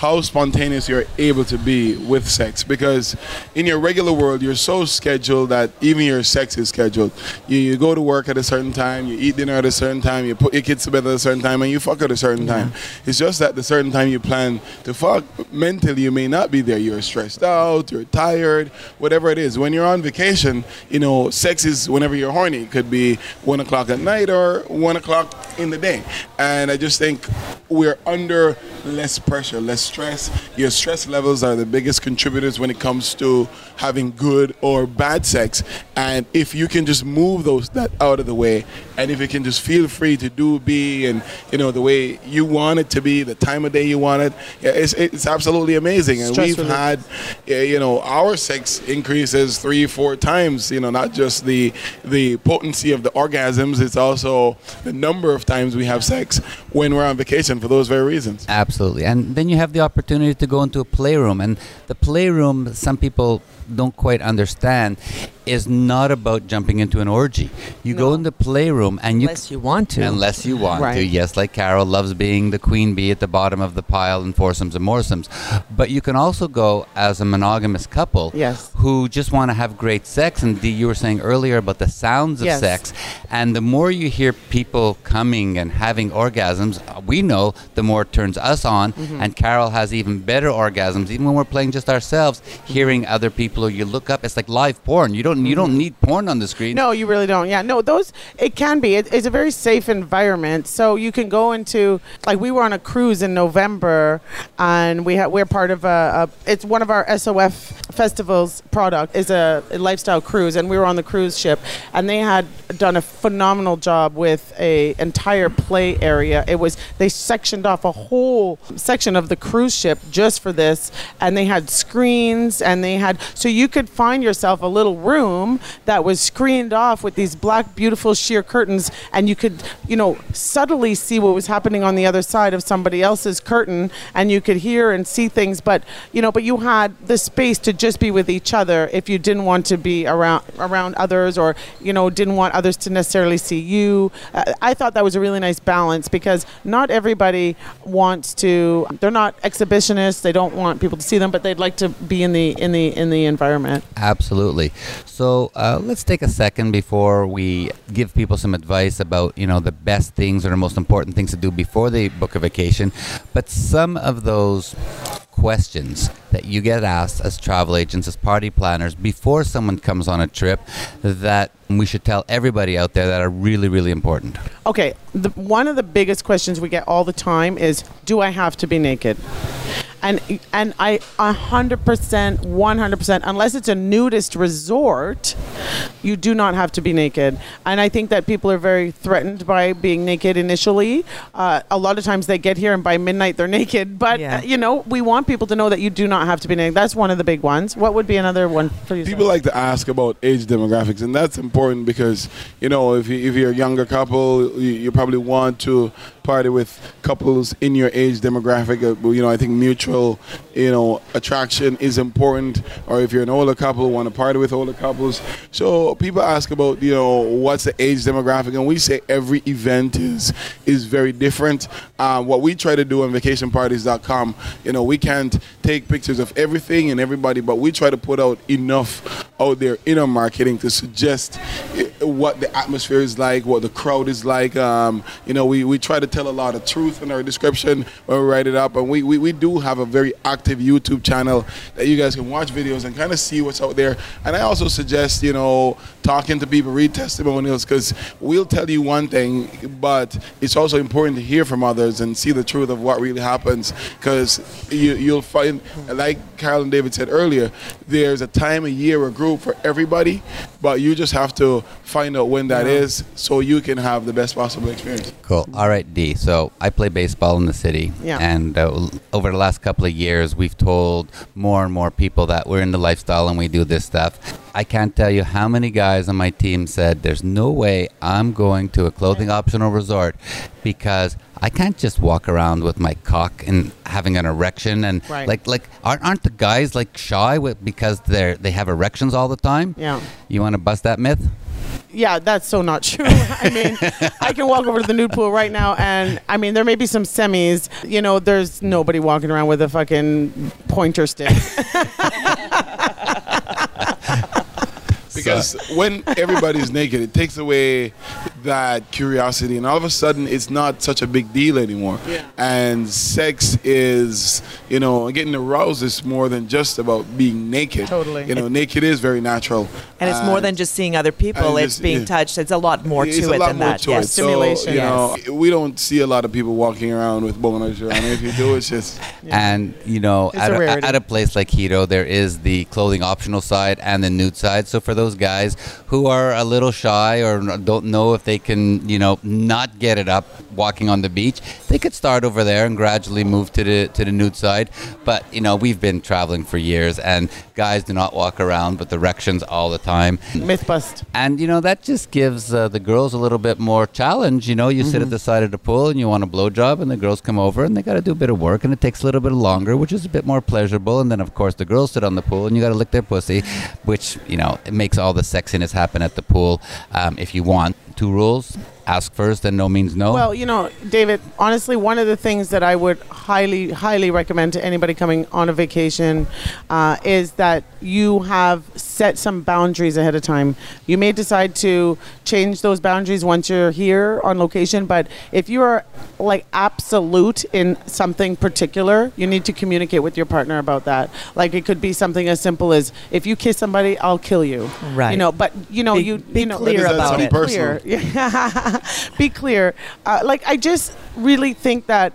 how spontaneous you're able to be with sex. Because in your regular world, you're so scheduled that even your sex is scheduled. You, you go to work at a certain time, you eat dinner at a certain time, you put your kids to bed at a certain time, and you fuck at a certain time. It's just that the certain time you plan to fuck, mentally you may not be there. You're stressed out, you're tired, whatever it is. When you're on vacation, you know, sex is whenever you're horny. It could be one o'clock at night or one o'clock in the day. And I just think we're under less pressure, less stress. Your stress levels are the biggest contributors when it comes to having good or bad sex. And if you can just move those that out of the way, and if you can just feel free to do, be, and you know the way you want it to be, the time of day you want it, yeah, it's, it's absolutely amazing. And Stress we've relief. had, you know, our sex increases three, four times. You know, not just the the potency of the orgasms, it's also the number of times we have sex when we're on vacation for those very reasons. Absolutely. And then you have the opportunity to go into a playroom. And the playroom, some people don't quite understand, is not about jumping into an orgy. You go in the playroom and you. Unless you want to. Unless you want to. Yes, like Carol loves being the queen bee at the bottom of the pile in foursomes and moresomes. But you can also go as a monogamous couple Yes. who just want to have great sex. And Dee, you were saying earlier about the sounds of Yes. sex. And the more you hear people coming and having orgasms, uh, we know the more it turns us on. Mm-hmm. And Carol has even better orgasms, even when we're playing just ourselves, Mm-hmm. hearing other people or you look up. It's like live porn. You don't you don't need porn on the screen. Mm-hmm. No, you really don't. Yeah, no, those it can be. It, it's a very safe environment, so you can go into like we were on a cruise in November, and we ha- we're part of a, a. It's one of our SOF festivals product is a, a lifestyle cruise, and we were on the cruise ship, and they had done a phenomenal job with a entire play area. It was they sectioned off a whole section of the cruise ship just for this, and they had screens, and they had so you could find yourself a little room that was screened off with these black, beautiful sheer curtains, and you could, you know, subtly see what was happening on the other side of somebody else's curtain, and you could hear and see things. But you know, but you had the space to just be with each other if you didn't want to be around around others, or you know, didn't want others to necessarily see you. Uh, I thought that was a really nice balance because not everybody wants to. They're not exhibitionists. They don't want people to see them, but they'd like to be in the in the in the environment. Absolutely. So uh, let's take a second before we give people some advice about you know the best things or the most important things to do before they book a vacation. But some of those questions that you get asked as travel agents, as party planners, before someone comes on a trip, that we should tell everybody out there that are really really important. Okay, the, one of the biggest questions we get all the time is, "Do I have to be naked?" And and I a hundred percent, one hundred percent, unless it's a nudist resort, you do not have to be naked. And I think that people are very threatened by being naked initially. Uh, a lot of times they get here and by midnight they're naked. But Yeah. uh, you know, we want people to know that you do not have to be naked. That's one of the big ones. What would be another one for you? People like to ask about age demographics, and that's important because you know if, you, if you're a younger couple, you, you probably want to party with couples in your age demographic. Uh, You know, I think mutual, you know, attraction is important. Or if you're an older couple, want to party with older couples. So people ask about you know what's the age demographic, and we say every event is is very different. Uh, what we try to do on vacationparties.com, you know, we can't take pictures of everything and everybody, but we try to put out enough out there in our marketing to suggest what the atmosphere is like, what the crowd is like. Um, you know, we, we try to tell a lot of truth in our description when we write it up, and we, we, we do have a very active YouTube channel that you guys can watch videos and kind of see what's out there. And I also suggest you know talking to people, read testimonials, because we'll tell you one thing, but it's also important to hear from others and see the truth of what really happens, because you, you'll find, like Carol and David said earlier, there's a time, a year, a group for everybody, but you just have to find out when that is so you can have the best possible experience. Cool. All right, So I play baseball in the city, Yeah. and uh, over the last couple of years, we've told more and more people that we're in the lifestyle and we do this stuff. I can't tell you how many guys on my team said, "There's no way I'm going to a clothing optional resort because." I can't just walk around with my cock and having an erection and Right. like like aren't, aren't the guys like shy with, because they're they have erections all the time? Yeah. You want to bust that myth? Yeah, that's so not true. I mean, I can walk over to the nude pool right now, and I mean, there may be some semis. You know, there's nobody walking around with a fucking pointer stick. Because when everybody's naked, it takes away that curiosity, and all of a sudden, it's not such a big deal anymore. Yeah. And sex is, you know, getting aroused is more than just about being naked. Totally. You know, naked is very natural. And it's more than just seeing other people. and It's being yeah. touched. It's a lot more it's to a it lot than more that. to yes. it. So, Stimulation. you know, we don't see a lot of people walking around with boners around. if you do, it's just And you know, at a a, at a place like Hedo, there is the clothing optional side and the nude side. So for those guys who are a little shy or don't know if they can, you know, not get it up walking on the beach, they could start over there and gradually move to the to the nude side. But you know, we've been traveling for years, and guys do not walk around with erections all the time. Myth bust. And you know that just gives uh, the girls a little bit more challenge. You know, you sit at the side of the pool and you want a blowjob, and the girls come over and they got to do a bit of work, and it takes a little bit longer, which is a bit more pleasurable. And then of course the girls sit on the pool and you got to lick their pussy, which you know it makes all the sexiness happen at the pool. Um, if you want two rules: ask first, and no means no. Well, you know, David, honestly, one of the things that I would highly, highly recommend to anybody coming on a vacation uh, is that you have set some boundaries ahead of time. You may decide to change those boundaries once you're here on location, but if you are like absolute in something particular, you need to communicate with your partner about that. Like it could be something as simple as if you kiss somebody, I'll kill you. Right. You know, but you know, Be- you be you know, clear That is about something it. personal. clear. Be clear. Uh, like I just really think that,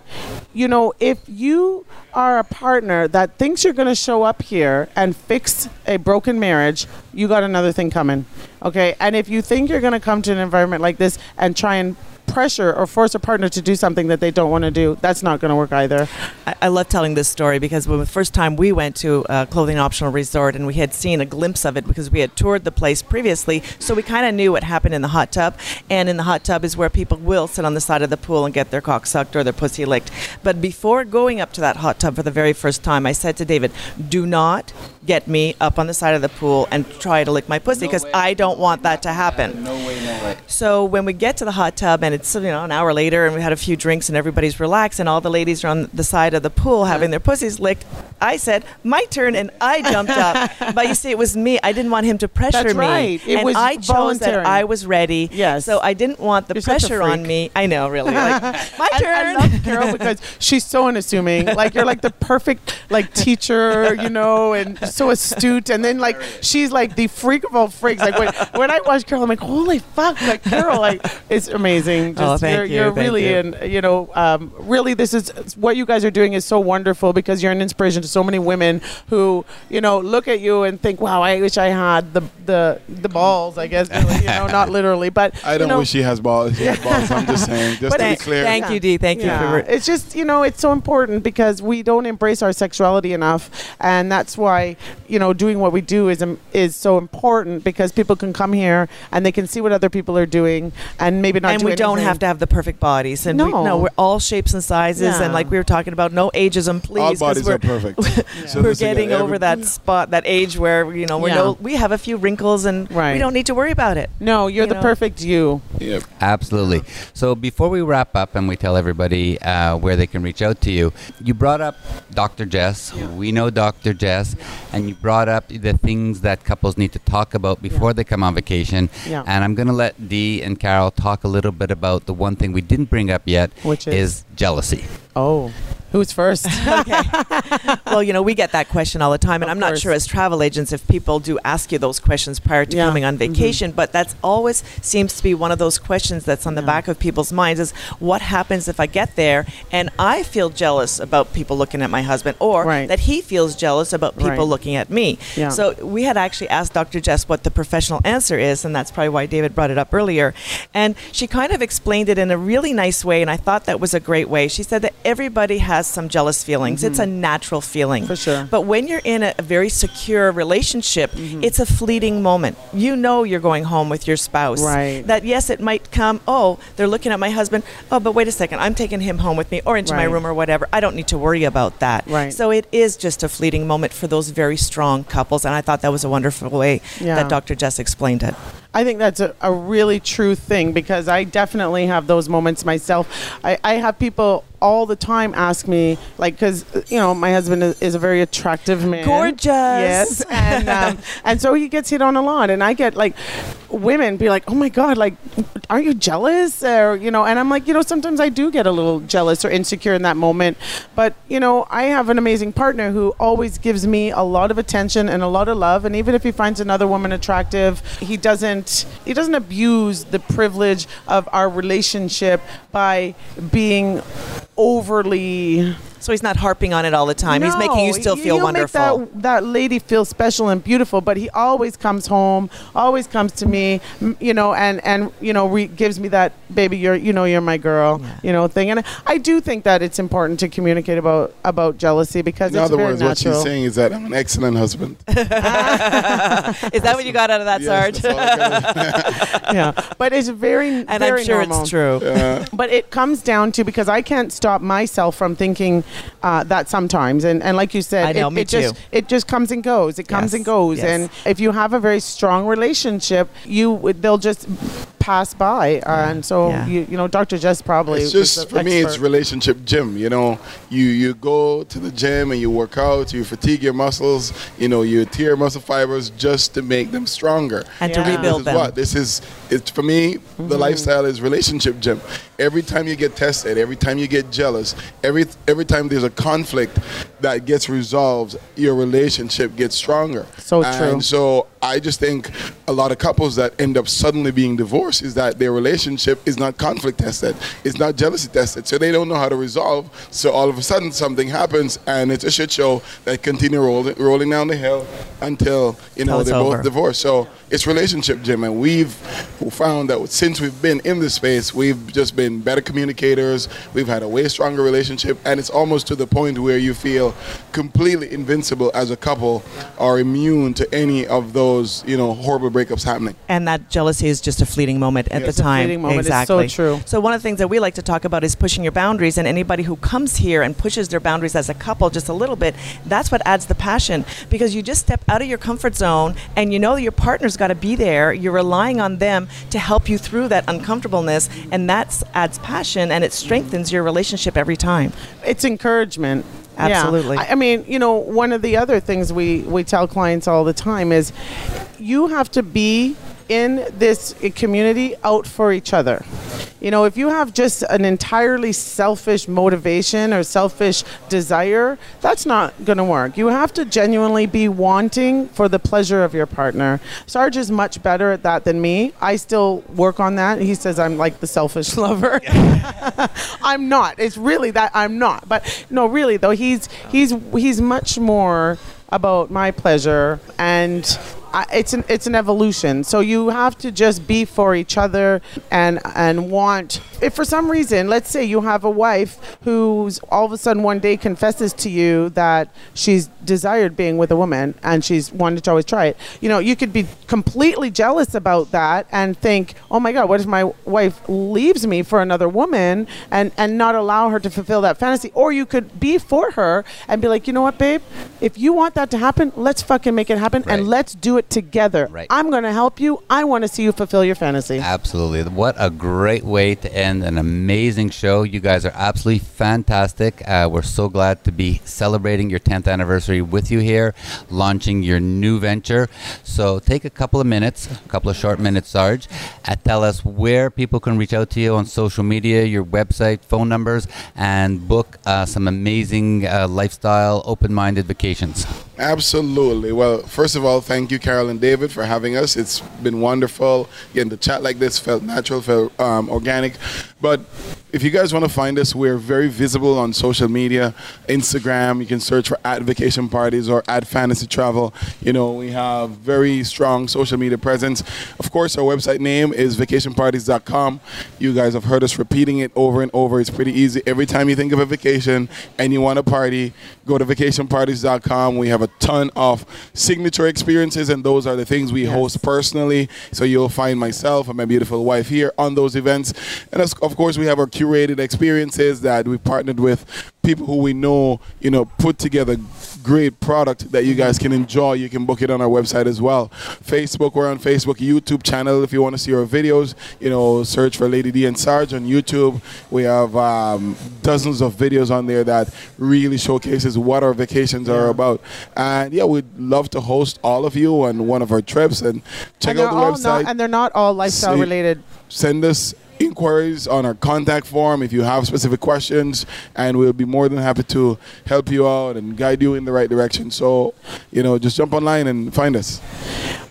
you know, if you are a partner that thinks you're going to show up here and fix a broken marriage, you got another thing coming. Okay. And if you think you're going to come to an environment like this and try and pressure or force a partner to do something that they don't want to do, that's not going to work either. I, I love telling this story because when the first time we went to a clothing optional resort and we had seen a glimpse of it because we had toured the place previously, so we kind of knew what happened in the hot tub. And in the hot tub is where people will sit on the side of the pool and get their cock sucked or their pussy licked. But before going up to that hot tub for the very first time, I said to David, "Do not get me up on the side of the pool and try to lick my pussy because I don't want that to happen." no way, no way. So when we get to the hot tub and it's you know an hour later and we had a few drinks and everybody's relaxed and all the ladies are on the side of the pool having their pussies licked, I said my turn and I jumped up. but you see, it was me. I didn't want him to pressure That's me, right. It and was I chose voluntary. that I was ready. Yes. So I didn't want the You're pressure on me. I know, really. Like, my I- turn. I, love Carol because she's so unassuming. Like you're like the perfect like teacher, you know, and so astute. And then like she's like the freak of all freaks. Like when, when I watch Carol, I'm like, holy fuck! Like Carol, like it's amazing. Just, Oh, thank you're, you, You're thank really you. in. You know, um, really, this is what you guys are doing is so wonderful because you're an inspiration to so many women who you know look at you and think, wow, I wish I had the the the balls. I guess really, you know, not literally, but I don't know, wish she has balls. She has balls. I'm just saying, just But to be clear. thank you, Dee. Thank yeah. you for. it's just you know it's so important because we don't embrace our sexuality enough and that's why you know doing what we do is um, is so important because people can come here and they can see what other people are doing and maybe not and do we don't have to have the perfect bodies. And we, No. no, we're all shapes and sizes. Yeah. And like we were talking about, no ageism, please. All 'cause bodies we're, are perfect. So we're this thing, getting every- over that spot, that age where you know we're Yeah. no, we have a few wrinkles and Right. we don't need to worry about it. No, you're You the know? perfect you. Yeah. Absolutely. So before we wrap up and we tell everybody uh, where they can reach out to you, you brought up Dr. Jess. We know Dr. Jess, and you brought up the things that couples need to talk about before they come on vacation. Yeah. And I'm going to let Dee and Carol talk a little bit about the one thing we didn't bring up yet, Which is? jealousy. Oh, who's first? okay. well, you know, we get that question all the time, and Of I'm not course. sure as travel agents if people do ask you those questions prior to Yeah. coming on Mhm. vacation, but that's always seems to be one of those questions that's on the back of people's minds is what happens if I get there and I feel jealous about people looking at my husband or Right. that he feels jealous about people Right. looking at me. Yeah. So we had actually asked Dr. Jess what the professional answer is, and that's probably why David brought it up earlier. And she kind of explained it in a really nice way, and I thought that was a great way. She said that everybody has some jealous feelings. It's a natural feeling. Mm-hmm. For sure. But when you're in a, a very secure relationship, Mm-hmm. it's a fleeting moment. You know you're going home with your spouse. Right. That yes, it might come, oh, they're looking at my husband. Oh, but wait a second, I'm taking him home with me or into my room or whatever. I don't need to worry about that. Right. So it is just a fleeting moment for those very strong couples. And I thought that was a wonderful way Yeah. that Dr. Jess explained it. I think that's a, a really true thing because I definitely have those moments myself. I, I have people all the time ask me, like, because, you know, my husband is, is a very attractive man. Gorgeous. Yes. And, um, and so he gets hit on a lot. And I get, like, women be like, oh my God, like, aren't you jealous? Or, you know, and I'm like, you know, sometimes I do get a little jealous or insecure in that moment. But, you know, I have an amazing partner who always gives me a lot of attention and a lot of love. And even if he finds another woman attractive, he doesn't he doesn't abuse the privilege of our relationship by being overly So he's not harping on it all the time. he's making you still feel he'll wonderful. Make that, that lady feel special and beautiful, but he always comes home, always comes to me, you know, and and you know, re- gives me that baby, you're you know, you're my girl, Yeah. you know, thing. And I do think that it's important to communicate about about jealousy because In it's other very words, what she's saying is that I'm an excellent husband. is that what you got out of that, Yes, Sarge? that's all yeah, but it's very and I'm sure normal. it's true. Uh, but it comes down to because I can't stop myself from thinking uh, that sometimes, and, and like you said, know, it, it just it just comes and goes. It comes Yes, and goes, yes. and if you have a very strong relationship, you they'll just pass by, uh, and so Yeah. you you know, Dr. Jess probably it's just the for me, it's relationship gym. You know, you you go to the gym and you work out, you fatigue your muscles, you know, you tear muscle fibers just to make them stronger. And Yeah. to This rebuild is them. what this is. It's for me. The lifestyle is relationship gym. Every time you get tested, every time you get jealous, every every time there's a conflict that gets resolved, your relationship gets stronger. So and true. so I just think a lot of couples that end up suddenly being divorced is that their relationship is not conflict tested, it's not jealousy tested, so they don't know how to resolve. So all of a sudden something happens and it's a shit show that continue rolling rolling down the hill until you know they're over. both divorced. So it's relationship, gym, and we've found that since we've been in this space, we've just been better communicators. We've had a way stronger relationship, and it's almost to the point where you feel completely invincible as a couple, or immune to any of those you know horrible breakups happening. and that jealousy is just a fleeting moment at Yes. the It's a time. fleeting moment. It's so Exactly. true. So one of the things that we like to talk about is pushing your boundaries, and anybody who comes here and pushes their boundaries as a couple just a little bit, that's what adds the passion because you just step out of your comfort zone and you know that your partner's got to be there. You're relying on them to help you through that uncomfortableness, and that adds passion and it strengthens your relationship every time. it's encouragement. Yeah. Absolutely. I, I mean, you know, one of the other things we, we tell clients all the time is you have to be in this community out for each other. You know, if you have just an entirely selfish motivation or selfish desire, that's not going to work. You have to genuinely be wanting for the pleasure of your partner. Sarge is much better at that than me. I still work on that. He says I'm like the selfish lover. I'm not. It's really that I'm not. But no, really though, he's he's he's much more about my pleasure and I, it's an it's an evolution. So you have to just be for each other and and want. If for some reason, let's say you have a wife who's all of a sudden one day confesses to you that she's desired being with a woman and she's wanted to always try it. You know, you could be completely jealous about that and think, oh my God, what if my wife leaves me for another woman and and not allow her to fulfill that fantasy? Or you could be for her and be like, you know what, babe, if you want that to happen, let's fucking make it happen Right. and let's do it together. Right. I'm going to help you. I want to see you fulfill your fantasy. Absolutely. What a great way to end an amazing show. You guys are absolutely fantastic. Uh, we're so glad to be celebrating your 10th anniversary with you here, launching your new venture. So take a couple of minutes, a couple of short minutes, Sarge, and tell us where people can reach out to you on social media, your website, phone numbers, and book uh, some amazing uh, lifestyle, open minded vacations. Absolutely. Well, first of all, thank you, Carol and David, for having us. It's been wonderful. Again, the chat like this felt natural, felt um, organic. But if you guys want to find us, we're very visible on social media, Instagram. You can search for at vacation parties or at fantasy travel. You know, we have very strong social media presence. Of course, our website name is vacationparties.com. You guys have heard us repeating it over and over. It's pretty easy. Every time you think of a vacation and you want a party, go to vacationparties.com. We have a ton of signature experiences, and those are the things we host personally. So you'll find myself and my beautiful wife here on those events. And of of course, we have our curated experiences that we partnered with people who we know, you know, put together great product that you guys can enjoy. You can book it on our website as well. Facebook, we're on Facebook, YouTube channel. If you want to see our videos, you know, search for Lady Dee and Sarge on YouTube. We have um, dozens of videos on there that really showcases what our vacations are about. And yeah, we'd love to host all of you on one of our trips and check and out the website Not, and they're not all lifestyle See- related. send us inquiries on our contact form if you have specific questions and we'll be more than happy to help you out and guide you in the right direction so you know just jump online and find us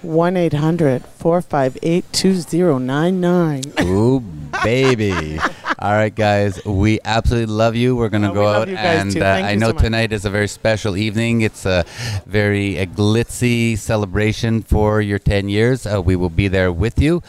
1 800 458 2099. Ooh, baby. All right, guys. We absolutely love you. We're going to Oh, go out. and uh, I know so tonight is a very special evening. It's a very uh glitzy celebration for your 10 years. Uh, we will be there with you.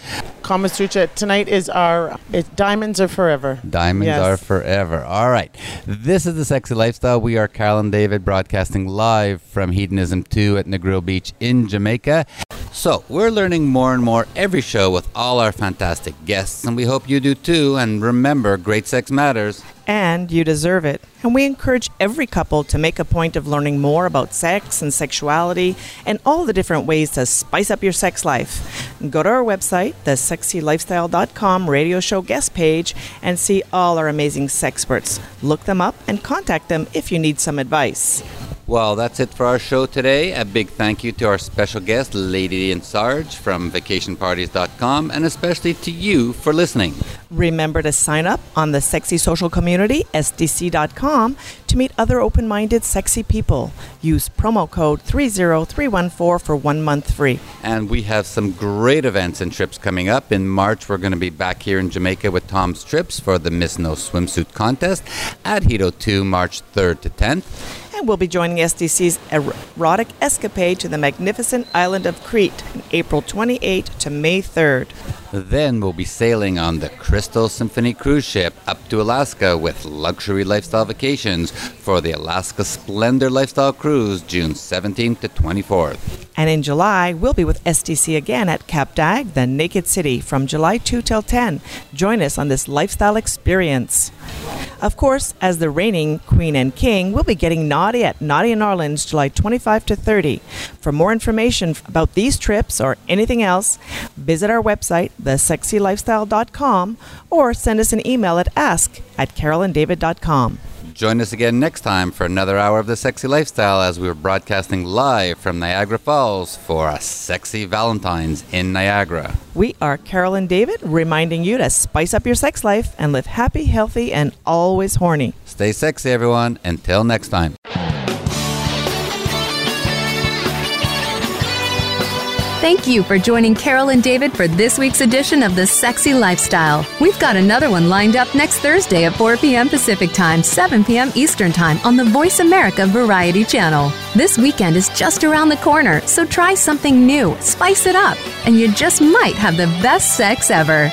Kama Sutra, tonight is our, it's Diamonds Are Forever. Diamonds Yes. are forever. All right. This is the Sexy Lifestyle. We are Carol and David broadcasting live from Hedonism 2 at Negril Beach in Jamaica. So, we're learning more and more every show with all our fantastic guests, and we hope you do too. And remember, great sex matters. and you deserve it. And we encourage every couple to make a point of learning more about sex and sexuality and all the different ways to spice up your sex life. Go to our website, thesexylifestyle.com radio show guest page, and see all our amazing sexperts. Look them up and contact them if you need some advice. Well, that's it for our show today. A big thank you to our special guest, Lady and Sarge from vacationparties.com, and especially to you for listening. Remember to sign up on the Sexy Social Community, SDC.com, to meet other open minded, sexy people. Use promo code 30314 for one month free. And we have some great events and trips coming up. In March, we're going to be back here in Jamaica with Tom's Trips for the Miss No Swimsuit Contest at Hedo 2, March 3rd to 10th. And we'll be joining SDC's erotic escapade to the magnificent island of Crete on April 28 to May 3rd. Then we'll be sailing on the Crystal Symphony cruise ship up to Alaska with luxury lifestyle vacations for the Alaska Splendor Lifestyle Cruise June 17th to 24th. And in July, we'll be with SDC again at Cap d'Agde, the Naked City, from July 2 till 10. Join us on this lifestyle experience. Of course, as the reigning Queen and King, we'll be getting naughty at Naughty in Orleans July 25 to 30. For more information about these trips or anything else, visit our website, thesexylifestyle.com, or send us an email at ask at carolanddavid.com. Join us again next time for another hour of the sexy lifestyle as we're broadcasting live from Niagara Falls for a sexy Valentine's in Niagara. We are Carol and David, reminding you to spice up your sex life and live happy, healthy, and always horny. Stay sexy, everyone. Until next time. Thank you for joining Carol and David for this week's edition of The Sexy Lifestyle. We've got another one lined up next Thursday at 4 p.m. Pacific Time, 7 p.m. Eastern Time on the Voice America Variety Channel. This weekend is just around the corner, so try something new, spice it up, and you just might have the best sex ever.